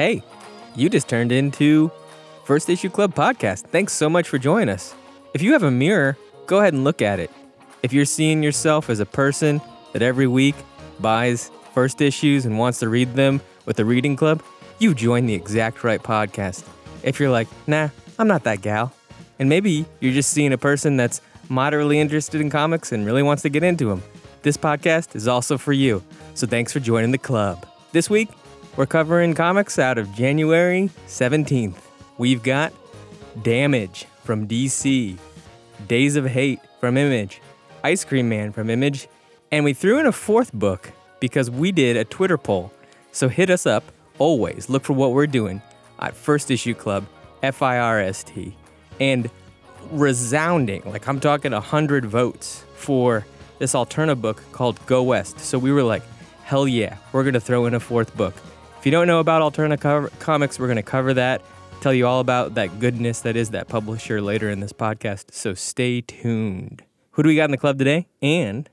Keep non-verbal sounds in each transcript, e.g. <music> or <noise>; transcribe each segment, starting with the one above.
Hey, you just turned into First Issue Club podcast. Thanks so much for joining us. If you have a mirror, go ahead and look at it. If you're seeing yourself as a person that every week buys first issues and wants to read them with a reading club, you join the exact right podcast. If you're like, nah, I'm not that gal, and maybe you're just seeing a person that's moderately interested in comics and really wants to get into them, this podcast is also for you. So thanks for joining the club. This week, we're covering comics out of January 17th. We've got Damage from DC, Days of Hate from Image, Ice Cream Man from Image, and we threw in a fourth book because we did a Twitter poll. So hit us up always. Look for what we're doing at First Issue Club, F I R S T. And resounding, like I'm talking 100 votes for this alternative book called Go West. So we were like, hell yeah, we're going to throw in a fourth book. If you don't know about Alterna co- comics, we're going to cover that, tell you all about that goodness that is that publisher later in this podcast. So stay tuned. Who do we got in the club today? And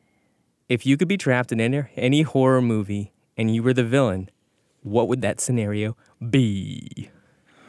if you could be trapped in any, any horror movie and you were the villain, what would that scenario be?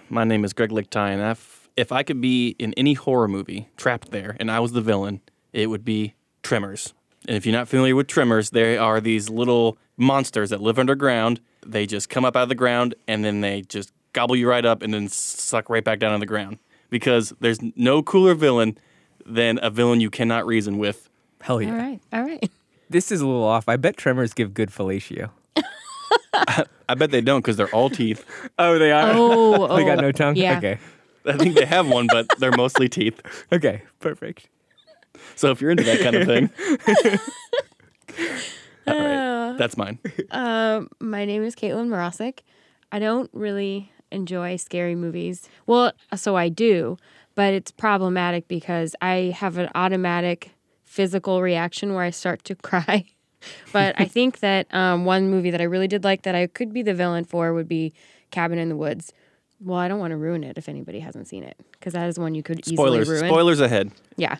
My name is Greg Lichtai, and if, if I could be in any horror movie trapped there and I was the villain, it would be Tremors. And if you're not familiar with Tremors, they are these little monsters that live underground. They just come up out of the ground and then they just gobble you right up and then suck right back down on the ground. Because there's no cooler villain than a villain you cannot reason with. Hell yeah. All right. All right. <laughs> This is a little off. I bet tremors give good fellatio. <laughs> I bet they don't because they're all teeth. <laughs> Oh, they are? Oh, they got no tongue? Yeah. Okay. I think they have one, but they're mostly teeth. Okay, perfect. So if you're into that kind of thing, all Uh, right, that's mine. <laughs> Um, my name is Caitlin Morosic. I don't really enjoy scary movies. Well, so I do, but it's problematic because I have an automatic physical reaction where I start to <laughs> cry. but I think that um, one movie that I really did like that I could be the villain for would be Cabin in the Woods. Well, I don't want to ruin it if anybody hasn't seen it because that is one you could Spoilers. easily ruin. Spoilers ahead. Yeah.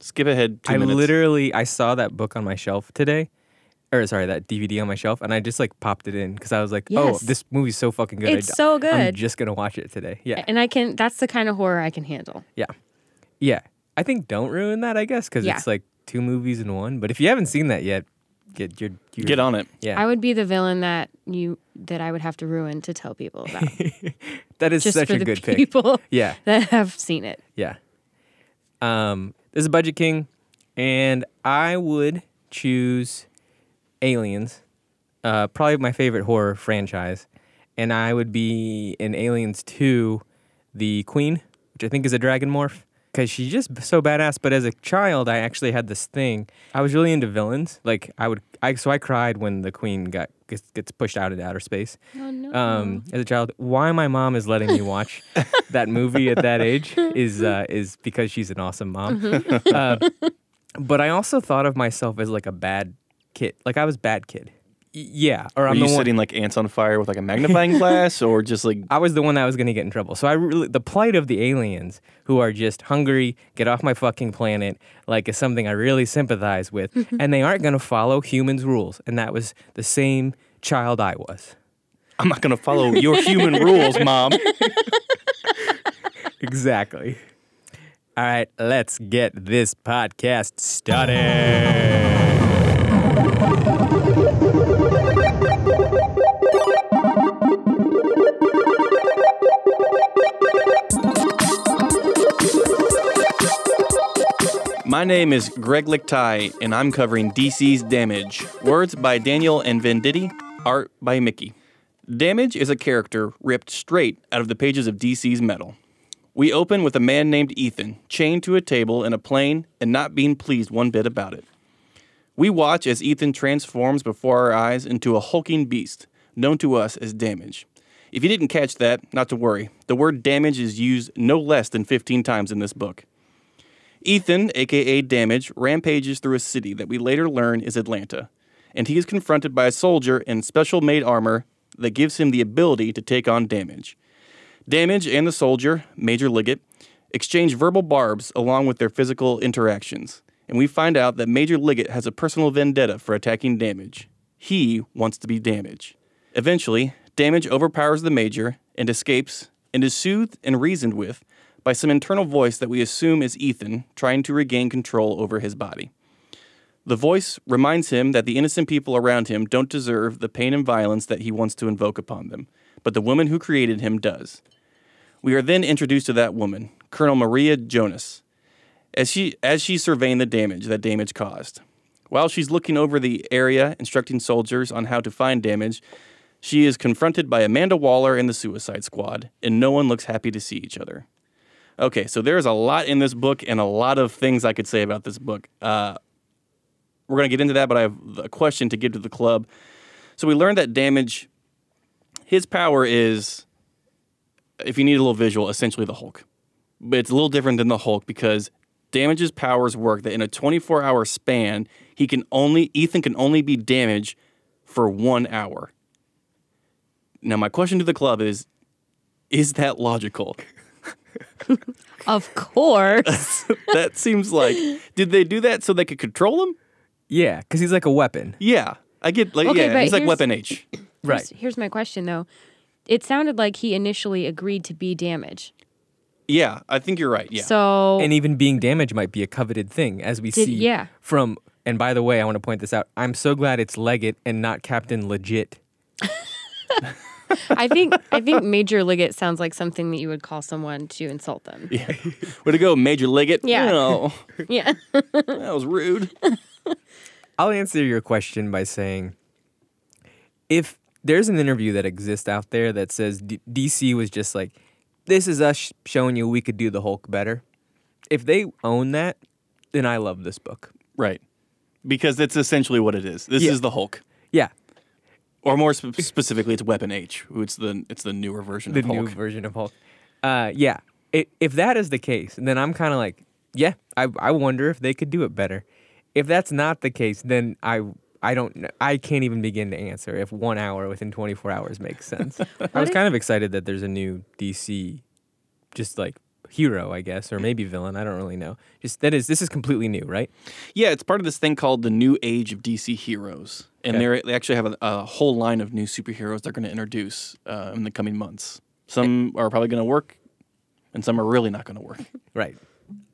Skip ahead two I minutes. literally I saw that book on my shelf today. Or sorry, that DVD on my shelf, and I just like popped it in because I was like, "Oh, this movie's so fucking good! I It's d- so I'm just gonna watch it today." Yeah, And I can, that's the kind of horror I can handle. yeah, yeah. I think don't ruin that, I guess, because Yeah. it's like two movies in one. But if you haven't seen that yet, get your, your Get on it. Yeah, I would be the villain that you that I would have to ruin to tell people about. <laughs> that is just such for a the good pick. people <laughs> Yeah, <laughs> that have seen it. Yeah. Um, this is Budget King, and I would choose Aliens, uh, probably my favorite horror franchise, and I would be in Aliens 2, the Queen, which I think is a dragon morph. Because she's just so badass. But as a child, I actually had this thing. I was really into villains. Like I would, I so I cried when the queen got gets, gets pushed out into outer space Oh no. um, as a child. Why my mom is letting me watch <laughs> that movie at that age is uh, is because she's an awesome mom. Uh, but I also thought of myself as like a bad kid. Like I was bad kid. Y- yeah, or Are I'm you the one. sitting like ants on fire with like a magnifying <laughs> glass, or just like I was the one that was going to get in trouble. So I really, the plight of the aliens who are just hungry, get off my fucking planet, like is something I really sympathize with, <laughs> and they aren't going to follow humans' rules. And that was the same child I was. I'm not gonna follow your human rules, <laughs> mom? Exactly. All right, let's get this podcast started. My name is Greg Lichtai, and I'm covering DC's Damage. Words by Daniel and Venditti, art by Mickey. Damage is a character ripped straight out of the pages of DC's Metal. We open with a man named Ethan, chained to a table in a plane and not being pleased one bit about it. We watch as Ethan transforms before our eyes into a hulking beast, known to us as Damage. If you didn't catch that, not to worry. The word damage is used no less than 15 times in this book. Ethan, aka Damage, rampages through a city that we later learn is Atlanta, and he is confronted by a soldier in special made armor that gives him the ability to take on Damage. Damage and the soldier, Major Liggett, exchange verbal barbs along with their physical interactions, and we find out that Major Liggett has a personal vendetta for attacking Damage. He wants to be Damage. Eventually, Damage overpowers the Major and escapes and is soothed and reasoned with by some internal voice that we assume is Ethan trying to regain control over his body. The voice reminds him that the innocent people around him don't deserve the pain and violence that he wants to invoke upon them, but the woman who created him does. We are then introduced to that woman, Colonel Maria Jonas, as she as she's surveying the damage that damage caused. While she's looking over the area, instructing soldiers on how to find damage, she is confronted by Amanda Waller and the Suicide Squad, and no one looks happy to see each other. Okay, so there's a lot in this book and a lot of things I could say about this book. Uh, we're going to get into that, but I have a question to give to the club. So we learned that damage, his power is, if you need a little visual, essentially the Hulk. But it's a little different than the Hulk because damage's powers work that in a 24 hour span, he can only, Ethan can only be damaged for one hour. Now, my question to the club is, is that logical? <laughs> Of course. <laughs> that seems like, did they do that so they could control him? Yeah, because he's like a weapon. Yeah, I get like Okay, yeah, but he's like Weapon H. Right. Here's, here's my question though. It sounded like he initially agreed to be damaged. Yeah, I think you're right. Yeah, So And even being damaged might be a coveted thing, as we Did- see yeah. from. And by the way, I want to point this out. I'm so glad it's Leggett and not Captain Legit. I think I think Major Liggett sounds like something that you would call someone to insult them. yeah. <laughs> Way to go, Major Liggett. Yeah. No, <laughs> Yeah. that was rude. <laughs> I'll answer your question by saying if there's an interview that exists out there that says D- DC was just like, this is us showing you we could do the Hulk better. If they own that, then I love this book. right, because that's essentially what it is. This Yeah. is the Hulk, Yeah, or more sp- specifically, it's Weapon H. It's the it's the newer version the of new Hulk. version of Hulk. Uh, yeah, i if that is the case, then I'm kind of like, yeah, I, I wonder if they could do it better. If that's not the case, then I I don't kn- I can't even begin to answer if one hour within 24 hours makes sense. <laughs> I was kind of excited that there's a new DC, just like hero, I guess, or maybe villain. I don't really know. Just that is this is completely new, right? Yeah, it's part of this thing called the New Age of DC Heroes, and Okay. they're, they actually have a, a whole line of new superheroes they're going to introduce uh, in the coming months. Some are probably going to work, and some are really not going to work. <laughs> Right.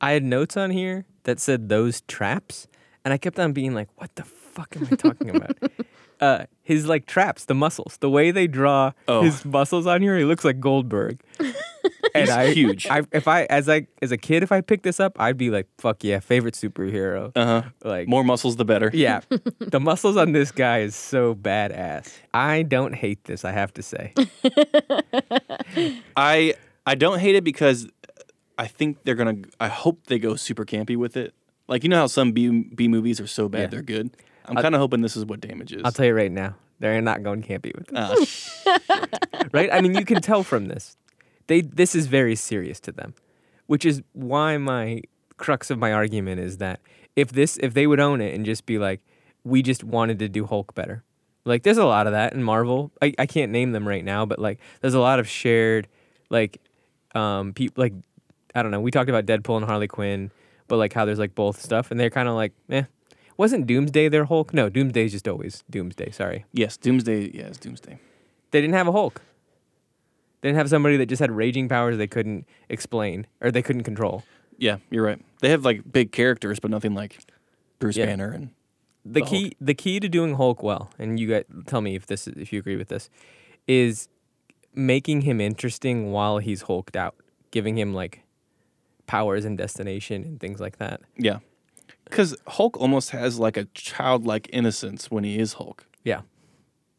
I had notes on here that said those traps, and I kept on being like, "What the fuck am I talking about?" <laughs> uh, his like traps, the muscles, the way they draw Oh. his muscles on here, he looks like Goldberg. <laughs> and He's I, huge. I, if I, as I, as a kid, if I picked this up, I'd be like, "Fuck yeah, favorite superhero." Uh huh. like More muscles, the better. Yeah, <laughs> the muscles on this guy is so badass. I don't hate this. I have to say. I I don't hate it because I think they're gonna. I hope they go super campy with it. Like you know how some B B movies are so bad Yeah. they're good. I'm kind of hoping this is what damage is. I'll tell you right now, they're not going campy with this. Ah, right? I mean, you can tell from this. They this is very serious to them, which is why my crux of my argument is that if this if they would own it and just be like, we just wanted to do Hulk better. Like there's a lot of that in Marvel. I, I can't name them right now, but like there's a lot of shared like um people like I don't know, we talked about Deadpool and Harley Quinn, but like how there's like both stuff and they're kind of like, eh. Wasn't Doomsday their Hulk? No, Doomsday's just always Doomsday, sorry. yes, Doomsday. Yes, Doomsday. They didn't have a Hulk. They didn't have somebody that just had raging powers they couldn't explain or they couldn't control. Yeah, you're right. They have like big characters, but nothing like Bruce Yeah. Banner and The The key the key to doing Hulk well, and you guys tell me if this if you agree with this, is making him interesting while he's hulked out, giving him like powers and destination and things like that. yeah. Because Hulk almost has like a childlike innocence when he is Hulk. Yeah.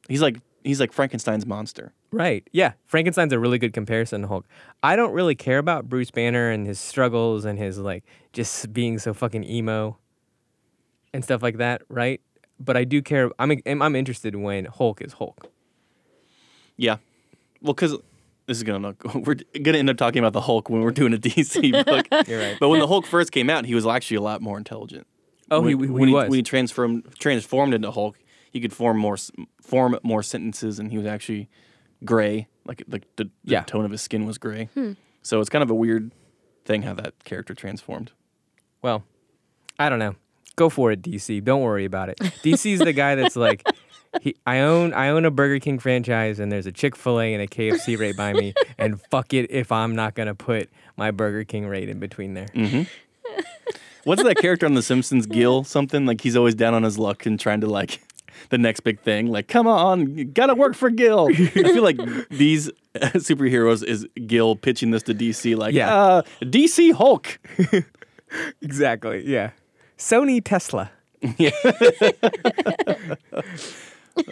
He's like he's like Frankenstein's monster. Right. Yeah. Frankenstein's a really good comparison to Hulk. I don't really care about Bruce Banner and his struggles and his like just being so fucking emo and stuff like that, right? But I do care. I'm I'm interested when Hulk is Hulk. Yeah. Well, because this is gonna look <laughs> we're gonna end up talking about the Hulk when we're doing a DC <laughs> book. You're right. But when the Hulk first came out, he was actually a lot more intelligent. Oh, he, when, he, was. when he transformed transformed into Hulk, he could form more form more sentences, and he was actually gray, like like the, the Yeah. tone of his skin was gray. Hmm. So it's kind of a weird thing how that character transformed. Well, I don't know. Go for it, DC. Don't worry about it. DC's the guy that's like, <laughs> he, I own I own a Burger King franchise, and there's a Chick Fil A and a KFC right by me. <laughs> And fuck it if I'm not gonna put my Burger King rate in between there. What's that character on The Simpsons? Gil something like he's always down on his luck and trying to like <laughs> the next big thing. Like, come on, you gotta work for Gil. I feel like <laughs> these superheroes is Gil pitching this to DC. Like, Yeah. uh, DC Hulk. Exactly. Yeah. Sony Tesla.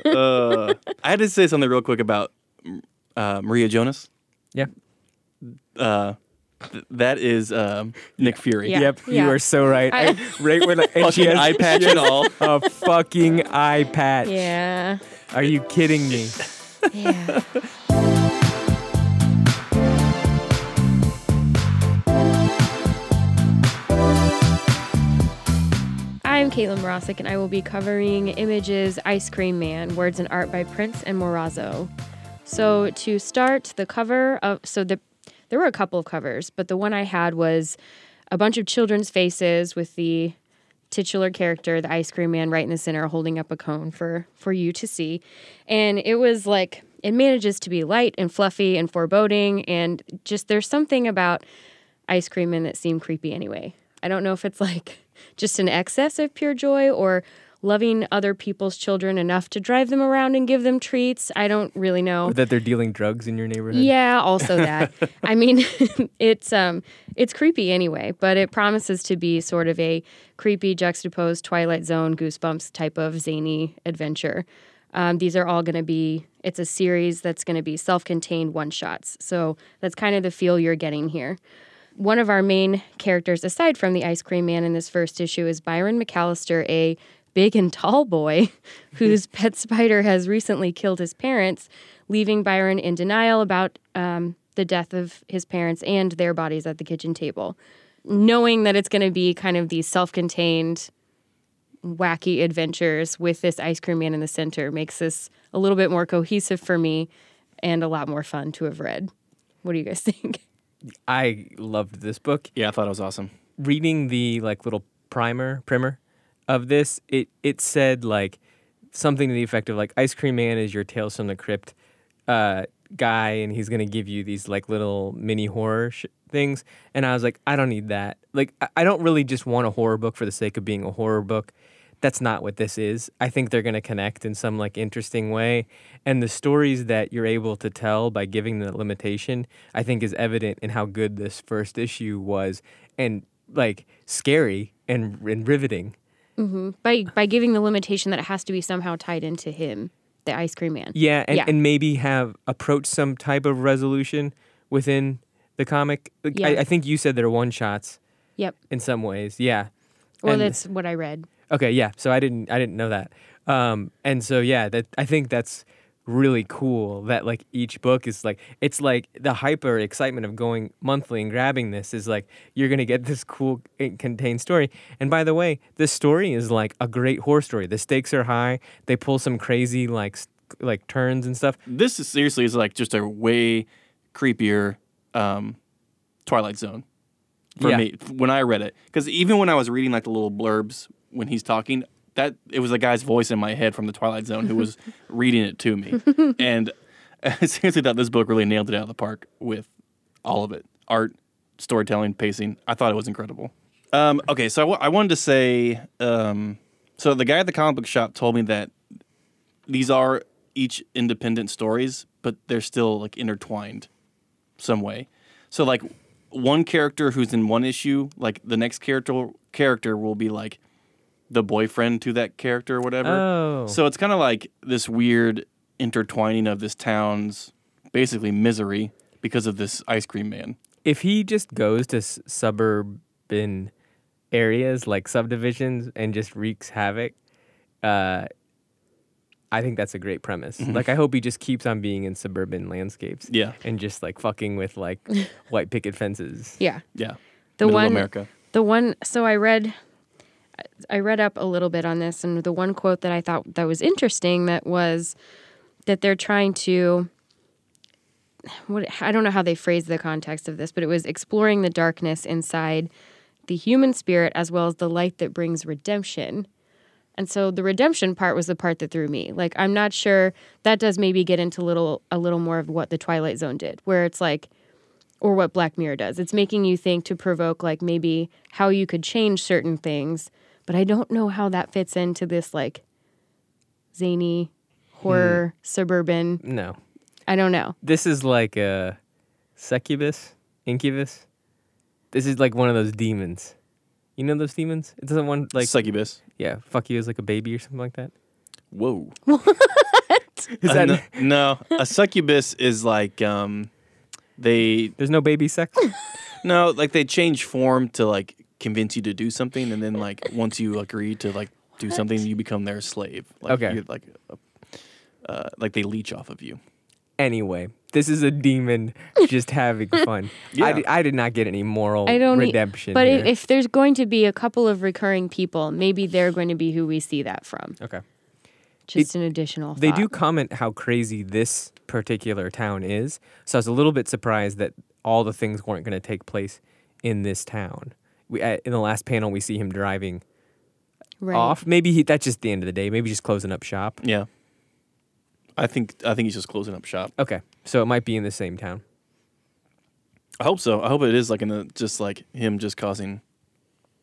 Uh, I had to say something real quick about uh, Maria Jonas. Yeah. Uh, th- that is um, Nick Fury. Yeah. Yep. You are so right. I- right when <laughs> and she Fucking has eye patch and all. a fucking eye patch. Yeah. Are you kidding me? Yeah. Caitlin Morosic, and I will be covering Images Ice Cream Man, words and art by Prince and Morazzo. So to start, the cover of so the there were a couple of covers, but the one I had was a bunch of children's faces with the titular character, the ice cream man, right in the center, holding up a cone for for you to see. And it was like it manages to be light and fluffy and foreboding, and just there's something about ice cream men that seem creepy anyway. I don't know if it's like just an excess of pure joy or loving other people's children enough to drive them around and give them treats. I don't really know. Or that they're dealing drugs in your neighborhood? Yeah, also <laughs> that. I mean, <laughs> it's um it's creepy anyway, but it promises to be sort of a creepy juxtaposed Twilight Zone goosebumps type of zany adventure. Um, these are all going to be it's a series that's going to be self-contained one-shots. So that's kind of the feel you're getting here. One of our main characters aside from the ice cream man in this first issue is Byron McAllister, a big and tall boy <laughs> whose <laughs> pet spider has recently killed his parents, leaving Byron in denial about um, the death of his parents and their bodies at the kitchen table. Knowing that it's going to be kind of these self contained, wacky adventures with this ice cream man in the center makes this a little bit more cohesive for me and a lot more fun to have read. What do you guys <laughs> think? I loved this book. Yeah, I thought it was awesome. reading the like little primer primer of this, it it said like something to the effect of like Ice Cream Man is your Tales from the Crypt uh, guy, and he's gonna give you these like little mini horror sh- things. And I was like, I don't need that. Like, I- I don't really just want a horror book for the sake of being a horror book. That's not what this is. I think they're gonna connect in some like interesting way, and the stories that you're able to tell by giving the limitation, I think, is evident in how good this first issue was, and like scary and, and riveting. Mm-hmm. By by giving the limitation that it has to be somehow tied into him, the ice cream man. Yeah, and, Yeah. and maybe have approached some type of resolution within the comic. Like, I, Yeah. I think you said they're one shots Yep. in some ways. Yeah. Well, And- that's what I read. Okay, yeah. So I didn't I didn't know that. Um, and so yeah, that I think that's really cool that like each book is like it's like the hyper excitement of going monthly and grabbing this is like you're gonna get this cool eh, contained story. And by the way, this story is like a great horror story. The stakes are high. They pull some crazy like like turns and stuff. This is seriously is like just a way creepier um, Twilight Zone for Yeah. me when I read it. Because even when I was reading like the little blurbs when he's talking, that it was a guy's voice in my head from the Twilight Zone who was <laughs> reading it to me, <laughs> and <laughs> I seriously thought this book really nailed it out of the park with all of it: art, storytelling, pacing. I thought it was incredible. Um, okay, so I wanted to say, um, so the guy at the comic book shop told me that these are each independent stories, but they're still like intertwined some way. So like one character who's in one issue, like the next character character will be like the boyfriend to that character or whatever. Oh. So it's kind of like this weird intertwining of this town's basically misery because of this ice cream man. if he just goes to s- suburban areas like subdivisions and just wreaks havoc, uh, I think that's a great premise. Like, I hope he just keeps on being in suburban landscapes. Yeah. And just like fucking with like <laughs> white picket fences. Yeah. Yeah. The Middle one America. The one so I read I read up a little bit on this and the one quote that I thought that was interesting that was that they're trying to what I don't know how they phrased the context of this, but it was exploring the darkness inside the human spirit as well as the light that brings redemption. And so the redemption part was the part that threw me. Like I'm not sure that does maybe get into little a little more of what the Twilight Zone did, where it's like or what Black Mirror does. It's making you think to provoke like maybe how you could change certain things, but I don't know how that fits into this like zany horror suburban. No. I don't know. This is like a succubus, incubus. This is like one of those demons. You know those demons? It doesn't want like Succubus. yeah, fuck you as like a baby or something like that. Whoa. <laughs> Is Uh, that no, no, a succubus is like um, they there's no baby sex? <laughs> no like they change form to like convince you to do something, and then like once you agree to like do something, you become their slave. Like, Okay. you're, like uh, like they leech off of you. anyway, this is a demon <laughs> just having fun. <laughs> I, Yeah. di- I did not get any moral I don't e- redemption. But here. if, if there's going to be a couple of recurring people, maybe they're going to be who we see that from. okay. Just an additional They do thought. comment how crazy this particular town is. So I was a little bit surprised that all the things weren't going to take place in this town. We, uh, in the last panel, we see him driving right. off. Maybe he, that's just the end of the day. Maybe just closing up shop. Yeah. I think I think he's just closing up shop. Okay. So it might be in the same town. I hope so. I hope it is like in the just like him just causing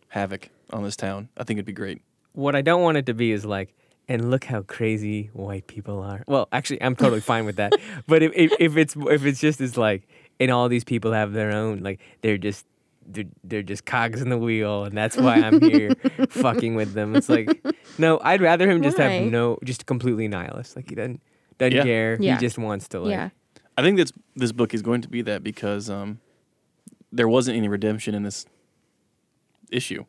havoc on this town. I think it'd be great. What I don't want it to be is like, and look how crazy white people are. Well, actually, I'm totally <laughs> fine with that. But if, if, if it's if it's just as like, and all these people have their own, like they're just they're, they're just cogs in the wheel, and that's why I'm here <laughs> fucking with them. It's like, no, I'd rather him just Why? have no, just completely nihilist. Like he doesn't doesn't Yeah. care. Yeah. He just wants to like. yeah. I think that's this book is going to be that because um, there wasn't any redemption in this issue.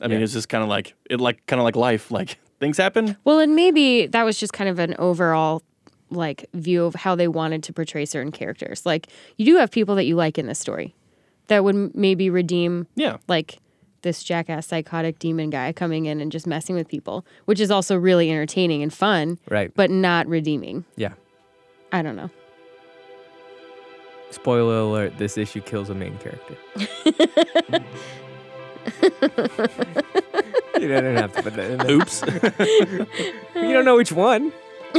I mean, Yeah. it's just kind of like it, like kind of like life. Like things happen. Well, and maybe that was just kind of an overall like view of how they wanted to portray certain characters. Like you do have people that you like in this story that would maybe redeem Yeah, like this jackass psychotic demon guy coming in and just messing with people, which is also really entertaining and fun, Right. but not redeeming. Yeah. I don't know. Spoiler alert: This issue kills a main character. <laughs> you don't have to put that in there. oops. You don't know which one. <laughs>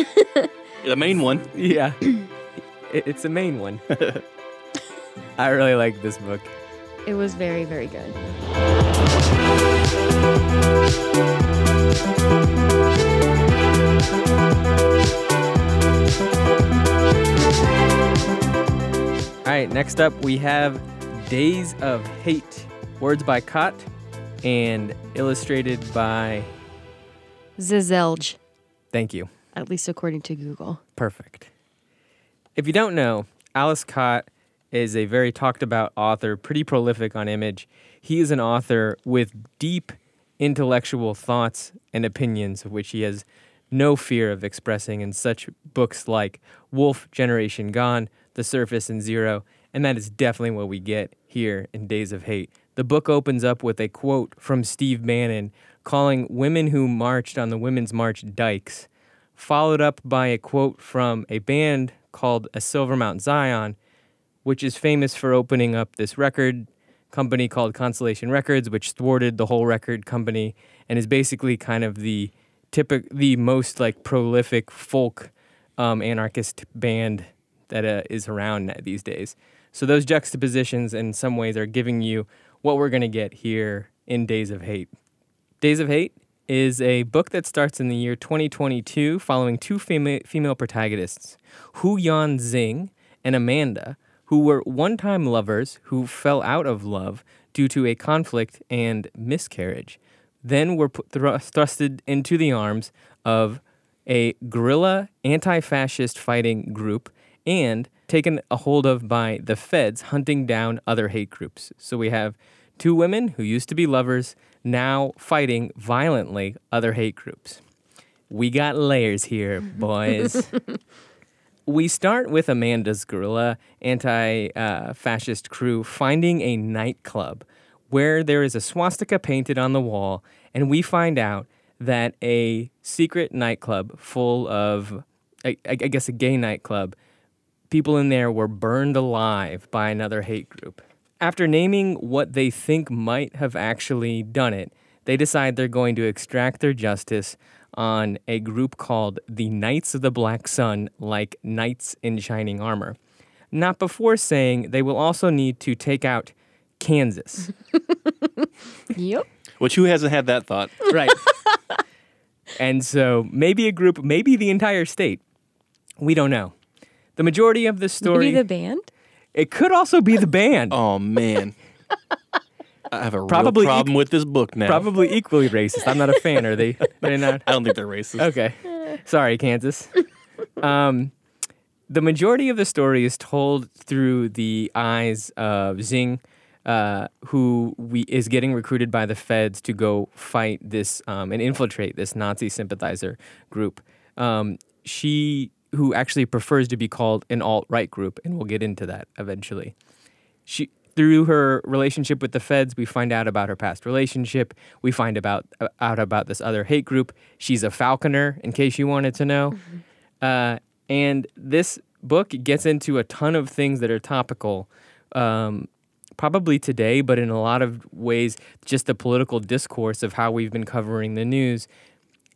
the main one. Yeah. It's the main one. <laughs> <laughs> I really like this book. It was very, very good. All right, next up we have Days of Hate. Words by Kot and illustrated by. Zizelge, Thank you. at least according to Google. Perfect. If you don't know, Aleš Kot is a very talked about author, pretty prolific on image. He is an author with deep intellectual thoughts and opinions, which he has no fear of expressing in such books like Wolf, Generation Gone, The Surface, and Zero. And that is definitely what we get here in Days of Hate. The book opens up with a quote from Steve Bannon calling women who marched on the Women's March dykes followed up by a quote from a band called A Silver Mount Zion, which is famous for opening up this record company called Constellation Records, which thwarted the whole record company and is basically kind of the typic, the most like prolific folk um, anarchist band that uh, is around these days. So those juxtapositions, in some ways, are giving you what we're gonna get here in Days of Hate. Days of Hate is a book that starts in the year 2022 following two fema- female protagonists, Huian Xing and Amanda, who were one time lovers who fell out of love due to a conflict and miscarriage, then were put thrust- thrusted into the arms of a guerrilla anti fascist fighting group and taken a hold of by the feds hunting down other hate groups. So we have two women who used to be lovers now fighting violently other hate groups. We got layers here, <laughs> boys. We start with Amanda's guerrilla anti uh, fascist crew finding a nightclub where there is a swastika painted on the wall, and we find out that a secret nightclub full of, I, I guess, a gay nightclub, people in there were burned alive by another hate group. After naming what they think might have actually done it, they decide they're going to extract their justice on a group called the Knights of the Black Sun, like knights in shining armor. Not before saying they will also need to take out Kansas. <laughs> Yep. Which who hasn't had that thought? right. and so maybe a group, maybe the entire state. We don't know. The majority of the story, Maybe the band. it could also be the band. <laughs> Oh man. I have a Probably real problem equ- with this book now. Probably equally racist. I'm not a fan. Are they? <laughs> They're not. I don't think they're racist. Okay. Sorry, Kansas. Um, the majority of the story is told through the eyes of Xing, uh, who we is getting recruited by the feds to go fight this um, and infiltrate this Nazi sympathizer group. Um, she, who actually prefers to be called an alt right group, and we'll get into that eventually. She through her relationship with the feds, we find out about her past relationship. We find about uh, out about this other hate group. She's a falconer, in case you wanted to know. Uh, and this book gets into a ton of things that are topical, um, probably today, but in a lot of ways, just the political discourse of how we've been covering the news.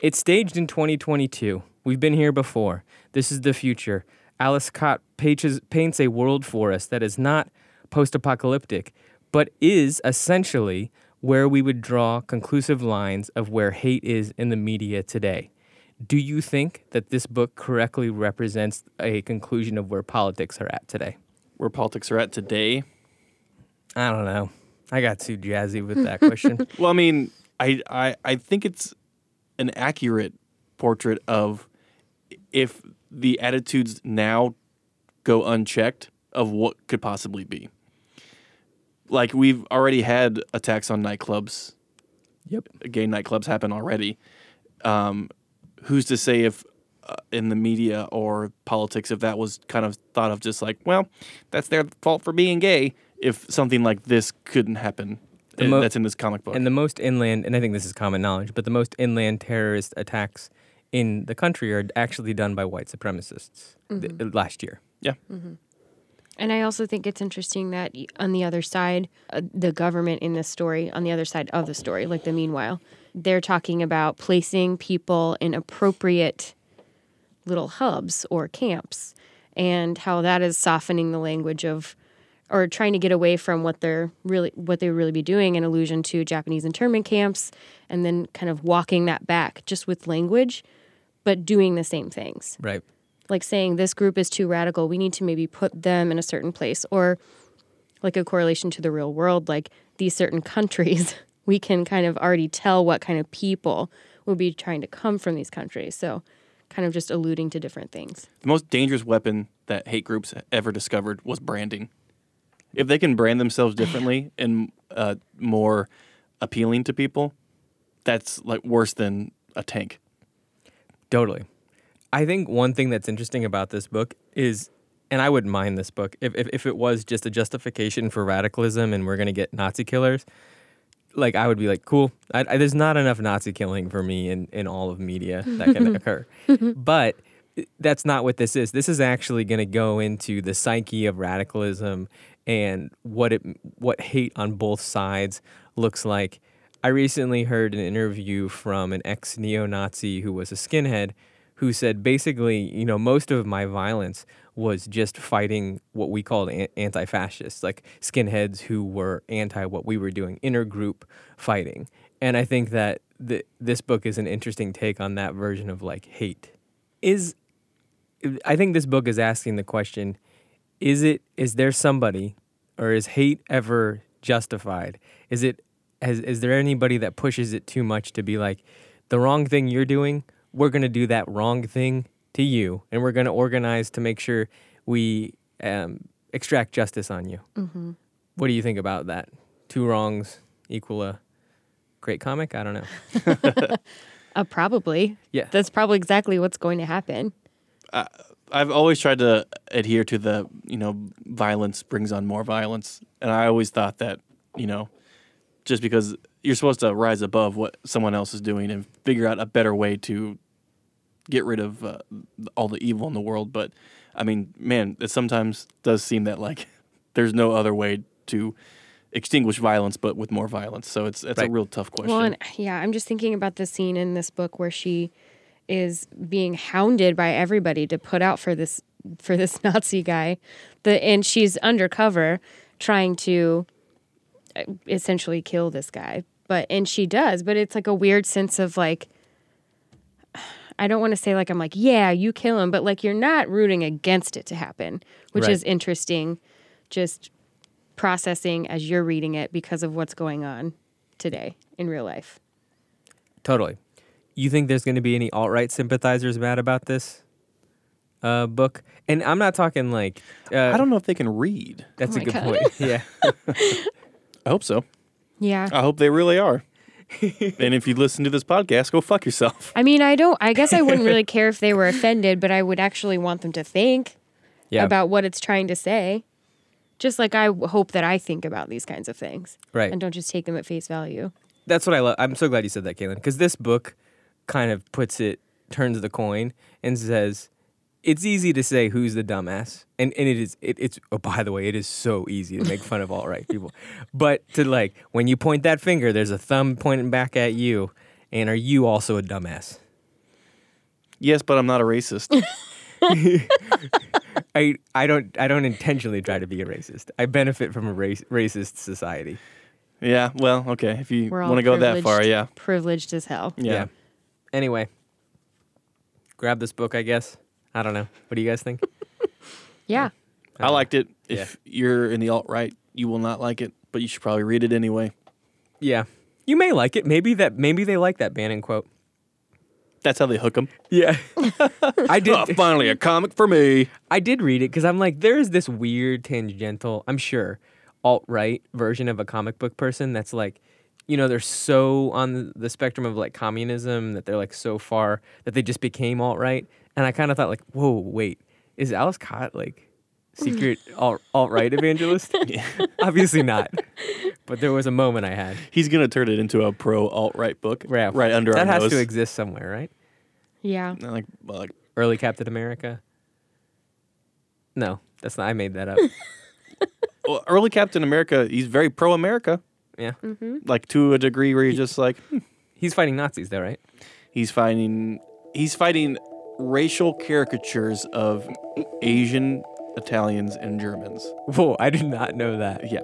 It's staged in 2022. We've been here before. This is the future. Aleš Kot pages, paints a world for us that is not post apocalyptic, but is essentially where we would draw conclusive lines of where hate is in the media today. Do you think that this book correctly represents a conclusion of where politics are at today? Where politics are at today. I don't know. I got too jazzy with that <laughs> question. Well, I mean, I, I I think it's an accurate portrait of if the attitudes now go unchecked of what could possibly be. Like we've already had attacks on nightclubs, yep. gay nightclubs happen already. Um, who's to say if uh, in the media or politics if that was kind of thought of just like, well, that's their fault for being gay. If something like this couldn't happen, The uh, mo- that's in this comic book. And the most inland, and I think this is common knowledge, but the most inland terrorist attacks in the country are actually done by white supremacists th- last year. yeah. And I also think it's interesting that on the other side, uh, the government in this story, on the other side of the story, like the meanwhile, they're talking about placing people in appropriate little hubs or camps and how that is softening the language of or trying to get away from what they're really what they would really be doing an allusion to Japanese internment camps and then kind of walking that back just with language but doing the same things Right. Like saying this group is too radical we need to maybe put them in a certain place or like a correlation to the real world like these certain countries <laughs> we can kind of already tell what kind of people will be trying to come from these countries so kind of just alluding to different things The most dangerous weapon that hate groups ever discovered was branding. If they can brand themselves differently <laughs> and uh, more appealing to people, that's like worse than a tank. Totally. I think one thing that's interesting about this book is, and I wouldn't mind this book if, if, if it was just a justification for radicalism and we're going to get Nazi killers. Like, I would be like, cool. I, I, there's not enough Nazi killing for me in, in all of media that can <laughs> occur. But eh, that's not what this is. This is actually going to go into the psyche of radicalism and what it what hate on both sides looks like. I recently heard an interview from an ex neo-Nazi who was a skinhead who said basically, you know, most of my violence was just fighting what we called anti-fascists, like skinheads who were anti what we were doing, intergroup fighting. And I think that th- this book is an interesting take on that version of like hate. Is I think this book is asking the question: Is it? Is there somebody, or is hate ever justified? Is it? Has, is there anybody that pushes it too much to be like, the wrong thing you're doing, we're gonna do that wrong thing to you, and we're gonna organize to make sure we um, extract justice on you. Mm-hmm. What do you think about that? Two wrongs equal a great comic? I don't know. <laughs> uh, probably Yeah. that's probably exactly what's going to happen I've always tried to adhere to the, you know, violence brings on more violence. And I always thought that, you know, just because you're supposed to rise above what someone else is doing and figure out a better way to get rid of uh, all the evil in the world. But I mean, man, it sometimes does seem that like <laughs> there's no other way to extinguish violence, but with more violence. So it's it's a real tough question. Well, and yeah, I'm just thinking about the scene in this book where she is being hounded by everybody to put out for this <laughs> for this Nazi guy. The and she's undercover trying to essentially kill this guy. But and she does, but it's like a weird sense of like I don't want to say like I'm like, yeah, you kill him, but like you're not rooting against it to happen, which Right. is interesting just processing as you're reading it because of what's going on today in real life. Totally. You think there's going to be any alt right sympathizers mad about this uh, book? And I'm not talking like. Uh, I don't know if they can read. That's Oh a good God. point. <laughs> Yeah. <laughs> I hope so. Yeah. I hope they really are. and if you listen to this podcast, go fuck yourself. I mean, I don't, I guess I wouldn't really care if they were offended, but I would actually want them to think Yeah. about what it's trying to say. Just like I hope that I think about these kinds of things right. and don't just take them at face value. That's what I love. I'm so glad you said that, Caitlin, because this book kind of puts it, turns the coin, and says it's easy to say who's the dumbass, and and it is. It, it's oh, by the way, it is so easy to make fun of alt right people, <laughs> but to like when you point that finger, there's a thumb pointing back at you, and are you also a dumbass? Yes, but I'm not a racist. <laughs> <laughs> I I don't I don't intentionally try to be a racist. I benefit from a race, racist society. yeah, well, okay. If you want to go that far, yeah. Privileged as hell. Yeah. Anyway, grab this book. I guess. I don't know. What do you guys think? <laughs> Yeah. I liked it. If you're in the alt right, you will not like it, but you should probably read it anyway. Yeah, you may like it. Maybe that. Maybe they like that Bannon quote. That's how they hook them. Yeah, <laughs> I did. Oh, finally, a comic for me. I did read it because I'm like, there is this weird tangential. I'm sure alt right version of a comic book person that's like, you know, they're so on the- the spectrum of like communism that they're like so far that they just became alt right. And I kind of thought like, whoa, wait, is Aleš Kot like secret <laughs> alt alt right evangelist? <laughs> Obviously not. <laughs> But there was a moment I had. He's gonna turn it into a pro alt right book, Yeah, right under our book. that our has nose. to exist somewhere, right? Yeah. like, like Early Captain America. No, that's not. I made that up. well, early Captain America. He's very pro America, yeah, like to a degree where you're just like, hmm. he's fighting Nazis though, right? he's fighting, he's fighting racial caricatures of Asian, Italians, and Germans. Whoa, I did not know that. Yeah,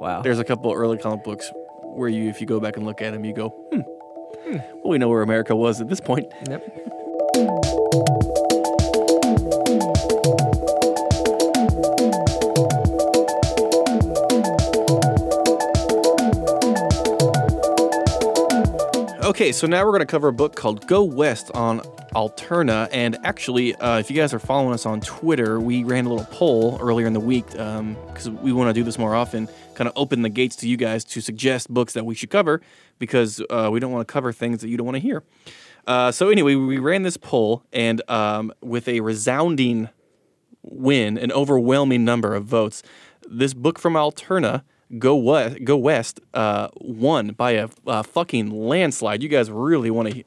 Wow. there's a couple early comic books where you, if you go back and look at them, you go, hmm. Well, we know where America was at this point. Yep. Okay, so now we're going to cover a book called Go West on Alterna. And actually, uh, if you guys are following us on Twitter, we ran a little poll earlier in the week because we want to do this more often, kind of open the gates to you guys to suggest books that we should cover because uh, we don't want to cover things that you don't want to hear. Uh, so, anyway, we ran this poll, and um, with a resounding win, an overwhelming number of votes. This book from Alterna, Go West, Go West, uh, won by a, uh fucking landslide. You guys really want to,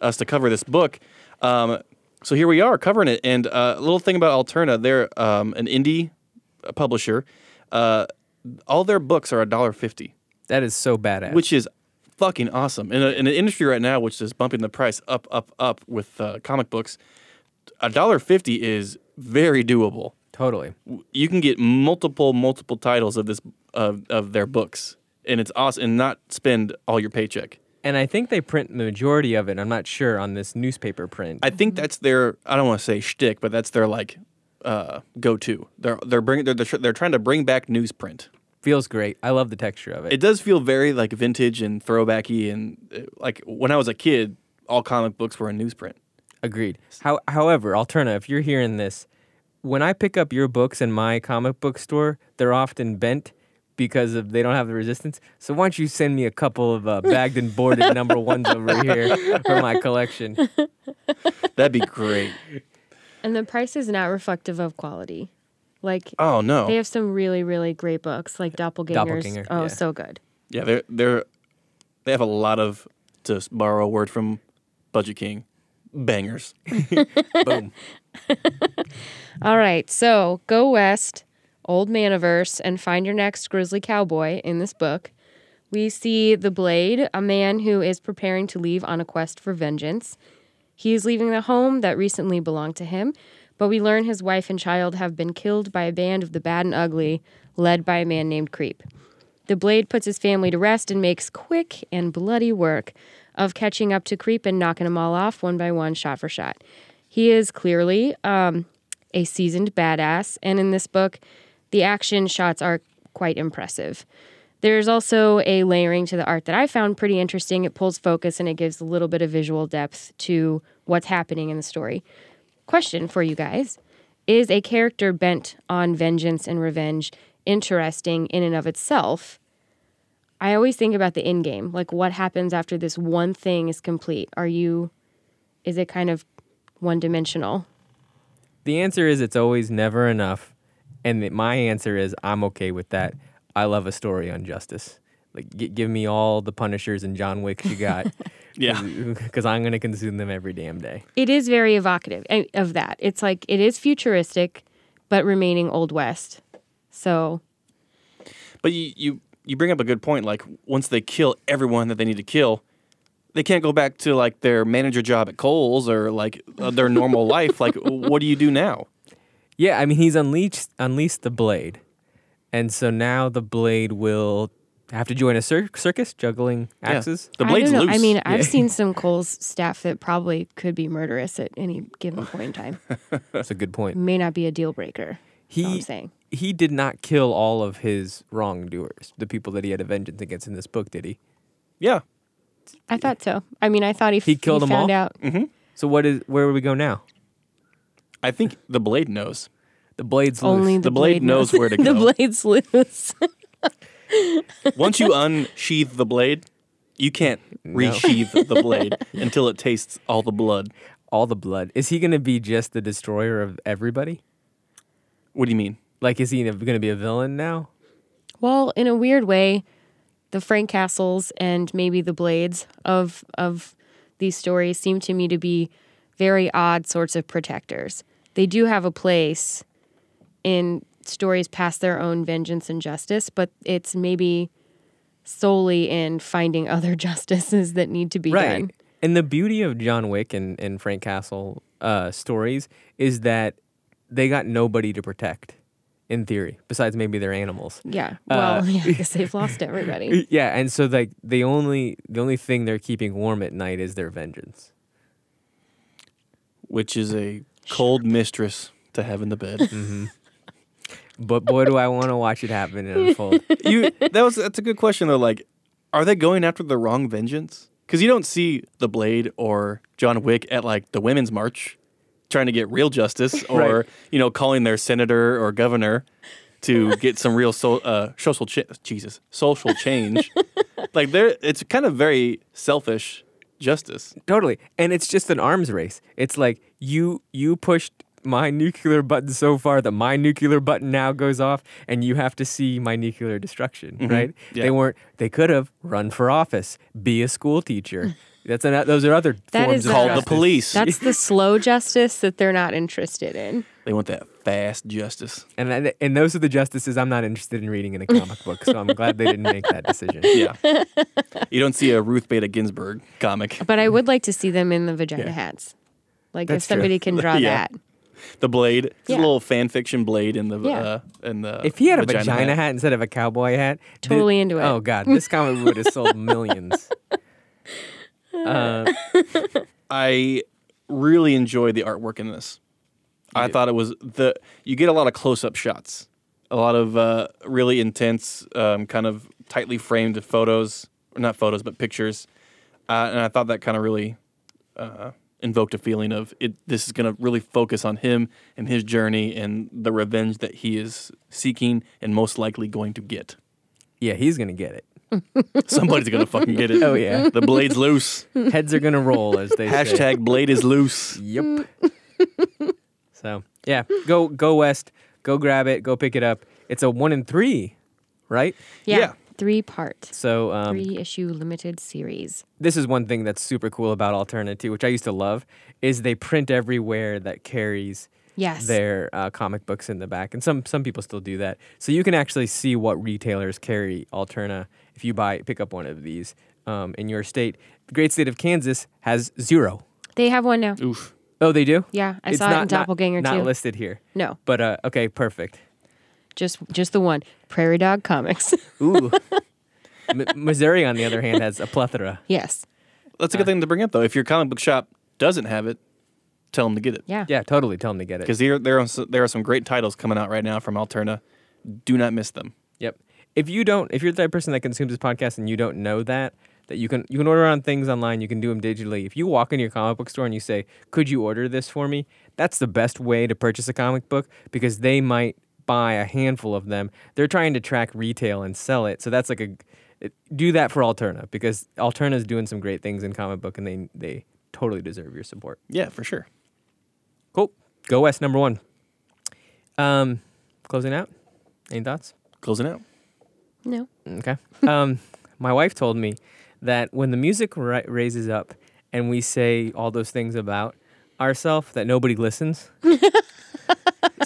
us to cover this book. Um, so here we are covering it. And uh, a little thing about Alterna, they're um, an indie publisher. Uh, all their books are $1.50 That is so badass. which is fucking awesome. In, a, in an industry right now, which is bumping the price up, up, up with uh, comic books, a dollar fifty is very doable. totally. You can get multiple, multiple titles of this of, of their books, and it's awesome, and not spend all your paycheck. And I think they print the majority of it. I'm not sure on this newspaper print. I think that's their. I don't want to say shtick, but that's their like uh, go to. They're they're bringing they're, they're they're trying to bring back newsprint. Feels great. I love the texture of it. It does feel very like vintage and throwbacky, and uh, like when I was a kid, all comic books were in newsprint. Agreed. How, however, Alterna, if you're hearing this, when I pick up your books in my comic book store, they're often bent because of they don't have the resistance. So why don't you send me a couple of uh, bagged and boarded <laughs> number ones over here for my collection? That'd be great. And the price is not reflective of quality. Like Oh no. they have some really, really great books, like Doppelgangers. Doppelganger, oh, yeah. so good. Yeah, they're they're they have a lot of to borrow a word from Budget King, bangers. <laughs> Boom. <laughs> All right, so Go West, Old Maniverse and find your next grizzly cowboy in this book. We see the Blade, a man who is preparing to leave on a quest for vengeance. He is leaving the home that recently belonged to him, but we learn his wife and child have been killed by a band of the bad and ugly, led by a man named Creep. The Blade puts his family to rest and makes quick and bloody work of catching up to Creep and knocking them all off one by one, shot for shot. He is clearly um, a seasoned badass, and in this book, the action shots are quite impressive. There's also a layering to the art that I found pretty interesting. It pulls focus and it gives a little bit of visual depth to what's happening in the story. Question for you guys Is a character bent on vengeance and revenge interesting in and of itself? I always think about the end game, like what happens after this one thing is complete. Are you, is it kind of one dimensional? The answer is it's always never enough. And the- my answer is I'm okay with that. I love a story on justice. Like, g- give me all the Punishers and John Wicks you got. <laughs> Yeah. <laughs> Because I'm going to consume them every damn day. It is very evocative eh, of that. It's like it is futuristic, but remaining old west. So But you, you you bring up a good point. Like once they kill everyone that they need to kill, they can't go back to like their manager job at Kohl's or like uh, their normal <laughs> life. Like what do you do now? Yeah, I mean, he's unleashed, unleashed the blade. And so now the blade will have to join a cir- circus juggling Yeah. axes. The I blade's don't loose. I mean, I've seen <laughs> some Kohl's staff that probably could be murderous at any given point in time. <laughs> That's a good point. May not be a deal breaker. That's all I'm He saying. he did not kill all of his wrongdoers, the people that he had a vengeance against in this book, did he? yeah. I thought so. I mean, I thought he, f- He killed them found all? out. Mm-hmm. So what is where do we go now? I think the blade knows. The blade's loose. Only the, The blade knows where to <laughs> go. the blade's loose. <laughs> Once you unsheath the blade, you can't resheath the <laughs> blade until it tastes all the blood. all the blood. Is he going to be just the destroyer of everybody? What do you mean? Like, is he going to be a villain now? well, in a weird way, the Frank Castles and maybe the Blades of of these stories seem to me to be very odd sorts of protectors. They do have a place in stories past their own vengeance and justice, but it's maybe solely in finding <laughs> other justices that need to be done. And the beauty of John Wick and, and Frank Castle uh, stories is that they got nobody to protect, in theory, besides maybe their animals. Yeah. Uh, Well, <laughs> yeah, because they've <laughs> lost everybody. Yeah, and so like the only the only thing they're keeping warm at night is their vengeance. Which is a cold mistress to have in the bed. But boy, do I want to watch it happen and unfold. <laughs> you that was that's a good question though. Like, are they going after the wrong vengeance? Because you don't see the Blade or John Wick at like the Women's March trying to get real justice, <laughs> or Right. you know, calling their senator or governor to get some real so, uh, social cha- Jesus social change. <laughs> like, there, it's kind of very selfish justice. Totally. And it's just an arms race. It's like you you pushed my nuclear button so far that my nuclear button now goes off and you have to see my nuclear destruction, mm-hmm. right? Yeah. They weren't they could have run for office, be a school teacher. <laughs> That's an, those are other That forms is of uh, a- Call the police. That's the <laughs> slow justice that they're not interested in. they want that fast justice. And that- and those are the justices I'm not interested in reading in a comic book. So I'm glad they didn't make that decision. <laughs> Yeah. you don't see a Ruth Bader Ginsburg comic. But I would like to see them in the vagina Yeah. hats. Like That's if true. somebody can draw Yeah. that. <laughs> The blade. It's Yeah. a little fan fiction blade in the Yeah. uh, in the If he had a vagina, hat. instead of a cowboy hat, thi- Totally into it. Oh god, this comic would have sold <laughs> millions. Uh, I really enjoyed the artwork in this. I did. thought it was the you get a lot of close up shots, a lot of uh, really intense, um, kind of tightly framed photos, or not photos but pictures, uh, and I thought that kind of really uh, invoked a feeling of it. This is going to really focus on him and his journey and the revenge that he is seeking and most likely going to get. yeah, he's gonna get it. <laughs> Somebody's going to fucking get it. Oh, yeah. the blade's loose. Heads are gonna roll, as they say. Hashtag blade is loose. Yep. <laughs> so yeah, go go west, go grab it, go pick it up. It's a one in three, right? Yeah. Yeah. Three part, So um, three issue limited series. this is one thing that's super cool about Alterna too, which I used to love, is they print everywhere that carries Yes. their uh, comic books in the back, and some some people still do that. So you can actually see what retailers carry Alterna if you buy pick up one of these um, in your state. The great state of Kansas has zero. They have one now. Oof. Oh, they do. Yeah, I It's saw it not, in Doppelganger not, too. Not listed here, No, but uh, okay, perfect. just just the one. Prairie Dog Comics. <laughs> Ooh. M- Missouri, on the other hand, has a plethora. yes. That's a good thing to bring up, though. If your comic book shop doesn't have it, tell them to get it. Yeah. Yeah, totally. Tell them to get it. Because there, there, are, s- there are some great titles coming out right now from Alterna. Do not miss them. Yep. If you don't, if you're the type of person that consumes this podcast and you don't know that, that you can you can order on things online, you can do them digitally. If you walk into your comic book store and you say, "Could you order this for me?" That's the best way to purchase a comic book because they might buy a handful of them. They're trying to track retail and sell it, so that's like a do that for Alterna because Alterna is doing some great things in comic book and they they totally deserve your support. Yeah, for sure. Cool. Go West number one. Um, closing out. Any thoughts? Closing out. No. Okay. <laughs> Um, my wife told me that when the music ri- raises up and we say all those things about ourselves, that nobody listens. <laughs>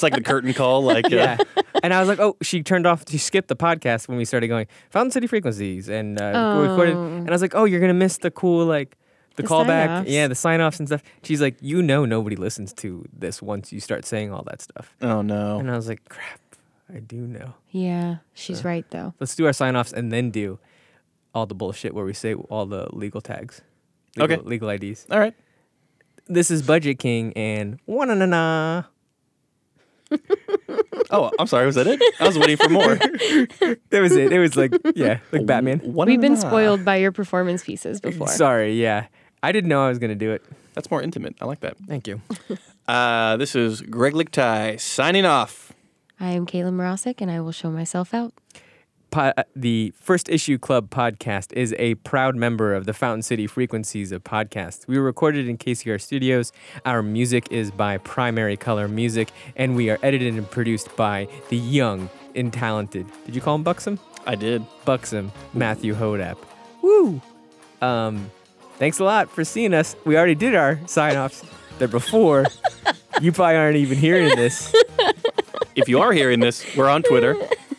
It's like the curtain call. Like, uh, Yeah. and I was like, oh, she turned off, she skipped the podcast when we started going Fountain City Frequencies and uh, we recorded. Oh. And I was like, oh, you're gonna miss the cool like. The, The callback, sign-offs. yeah, the sign offs and stuff. She's like, you know, nobody listens to this once you start saying all that stuff. oh no. And I was like, crap, I do know. Yeah, she's right though. Let's do our sign offs and then do all the bullshit where we say all the legal tags. Legal, Okay. Legal IDs. All right. This is Budget King and one na na. Oh, I'm sorry. Was that it? I was waiting for more. <laughs> That was it. It was like, yeah, like Batman. One We've been spoiled by your performance pieces before. <laughs> Sorry, yeah. I didn't know I was going to do it. That's more intimate. I like that. Thank you. <laughs> Uh, this is Greg Lichtai signing off. I am Kayla Morosic, and I will show myself out. Po- the First Issue Club podcast is a proud member of the Fountain City Frequencies of podcasts. We were recorded in KCR Studios. Our music is by Primary Color Music, and we are edited and produced by the young and talented. Did you call him Buxom? I did. Buxom Matthew Hodap. Woo! Um, thanks a lot for seeing us. We already did our sign offs there before. <laughs> you probably aren't even hearing this. If you are hearing this, we're on Twitter.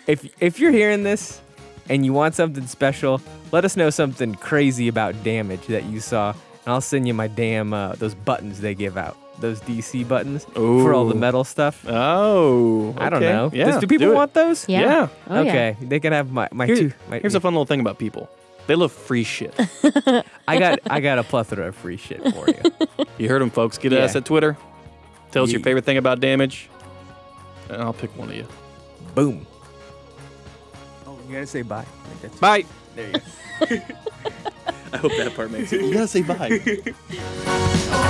If if you're hearing this and you want something special, let us know something crazy about damage that you saw, and I'll send you my damn uh, those buttons they give out. Those DC buttons for all the metal stuff. Oh, I don't know. Yeah, Does- do people it. want those? Yeah. Yeah. Oh, yeah. okay, they can have my my Here- two. My, Here's a fun little thing about people. They love free shit. <laughs> I got I got a plethora of free shit for you. <laughs> You heard them, folks. Get at us at Twitter. Tell us your favorite thing about damage, and I'll pick one of you. Boom. You gotta say bye. Like bye. There you go. <laughs> I hope that part makes it. You gotta say bye. <laughs>